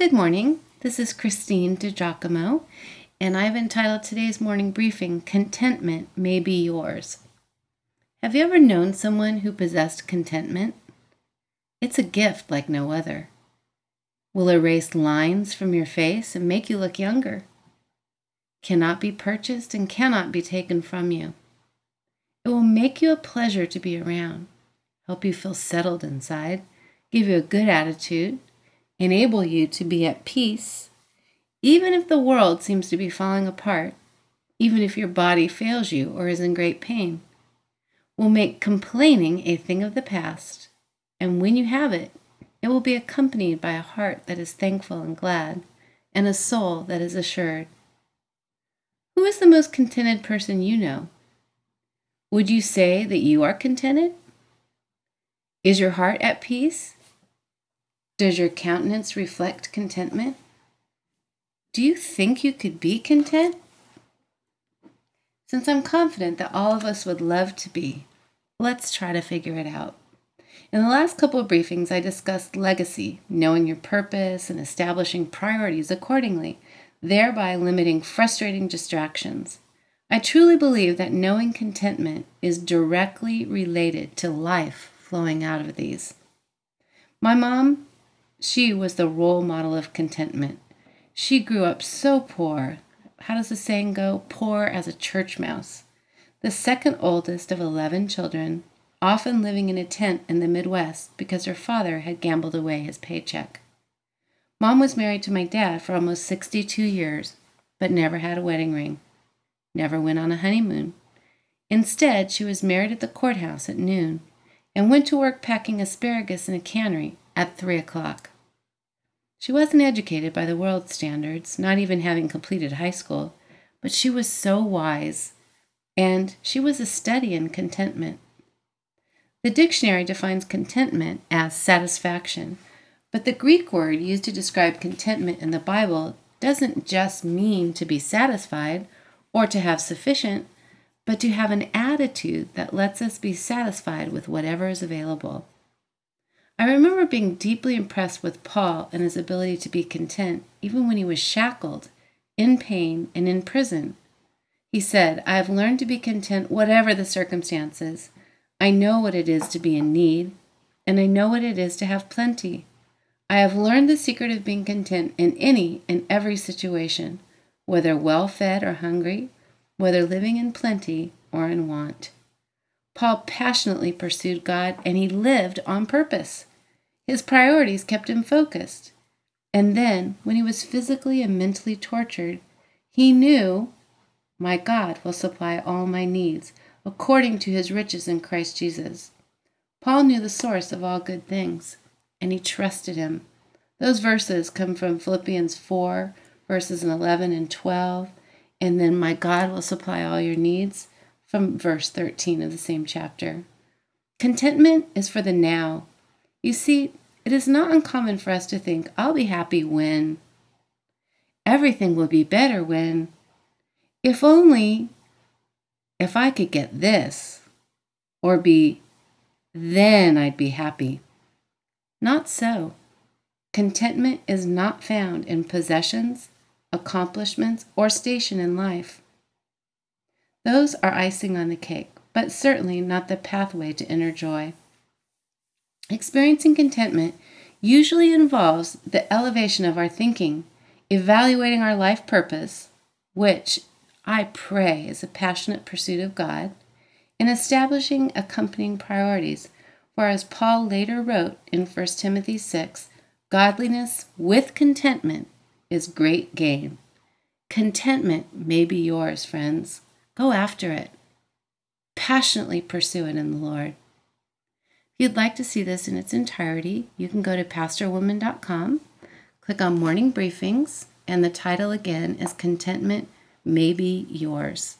Good morning. This is Christine DiGiacomo, and I've entitled today's morning briefing Contentment May Be Yours. Have you ever known someone who possessed contentment? It's a gift like no other. Will erase lines from your face and make you look younger. Cannot be purchased and cannot be taken from you. It will make you a pleasure to be around, help you feel settled inside, give you a good attitude, enable you to be at peace, even if the world seems to be falling apart, even if your body fails you or is in great pain, will make complaining a thing of the past, and when you have it, it will be accompanied by a heart that is thankful and glad, and a soul that is assured. Who is the most contented person you know? Would you say that you are contented? Is your heart at peace? Does your countenance reflect contentment? Do you think you could be content? Since I'm confident that all of us would love to be, let's try to figure it out. In the last couple of briefings, I discussed legacy, knowing your purpose and establishing priorities accordingly, thereby limiting frustrating distractions. I truly believe that knowing contentment is directly related to life flowing out of these. My mom she was the role model of contentment. She grew up so poor. How does the saying go? Poor as a church mouse. The second oldest of 11 children, often living in a tent in the Midwest because her father had gambled away his paycheck. Mom was married to my dad for almost 62 years, but never had a wedding ring, never went on a honeymoon. Instead, she was married at the courthouse at noon and went to work packing asparagus in a cannery at three o'clock. She wasn't educated by the world's standards, not even having completed high school, but she was so wise, and she was a study in contentment. The dictionary defines contentment as satisfaction, but the Greek word used to describe contentment in the Bible doesn't just mean to be satisfied or to have sufficient, but to have an attitude that lets us be satisfied with whatever is available. I remember being deeply impressed with Paul and his ability to be content, even when he was shackled, in pain, and in prison. He said, I have learned to be content whatever the circumstances. I know what it is to be in need, and I know what it is to have plenty. I have learned the secret of being content in any and every situation, whether well fed or hungry, whether living in plenty or in want. Paul passionately pursued God and he lived on purpose. His priorities kept him focused. And then, when he was physically and mentally tortured, he knew, My God will supply all my needs according to his riches in Christ Jesus. Paul knew the source of all good things, and he trusted him. Those verses come from Philippians 4, verses 11 and 12, and then, My God will supply all your needs, from verse 13 of the same chapter. Contentment is for the now. You see, it is not uncommon for us to think, I'll be happy when. Everything will be better when. If only. If I could get this. Or be. Then I'd be happy. Not so. Contentment is not found in possessions, accomplishments, or station in life. Those are icing on the cake, but certainly not the pathway to inner joy. Experiencing contentment usually involves the elevation of our thinking, evaluating our life purpose, which I pray is a passionate pursuit of God, and establishing accompanying priorities. For as Paul later wrote in 1 Timothy 6, godliness with contentment is great gain. Contentment may be yours, friends. Go after it. Passionately pursue it in the Lord. If you'd like to see this in its entirety, you can go to pastorwoman.com, click on Morning Briefings, and the title again is Contentment May Be Yours.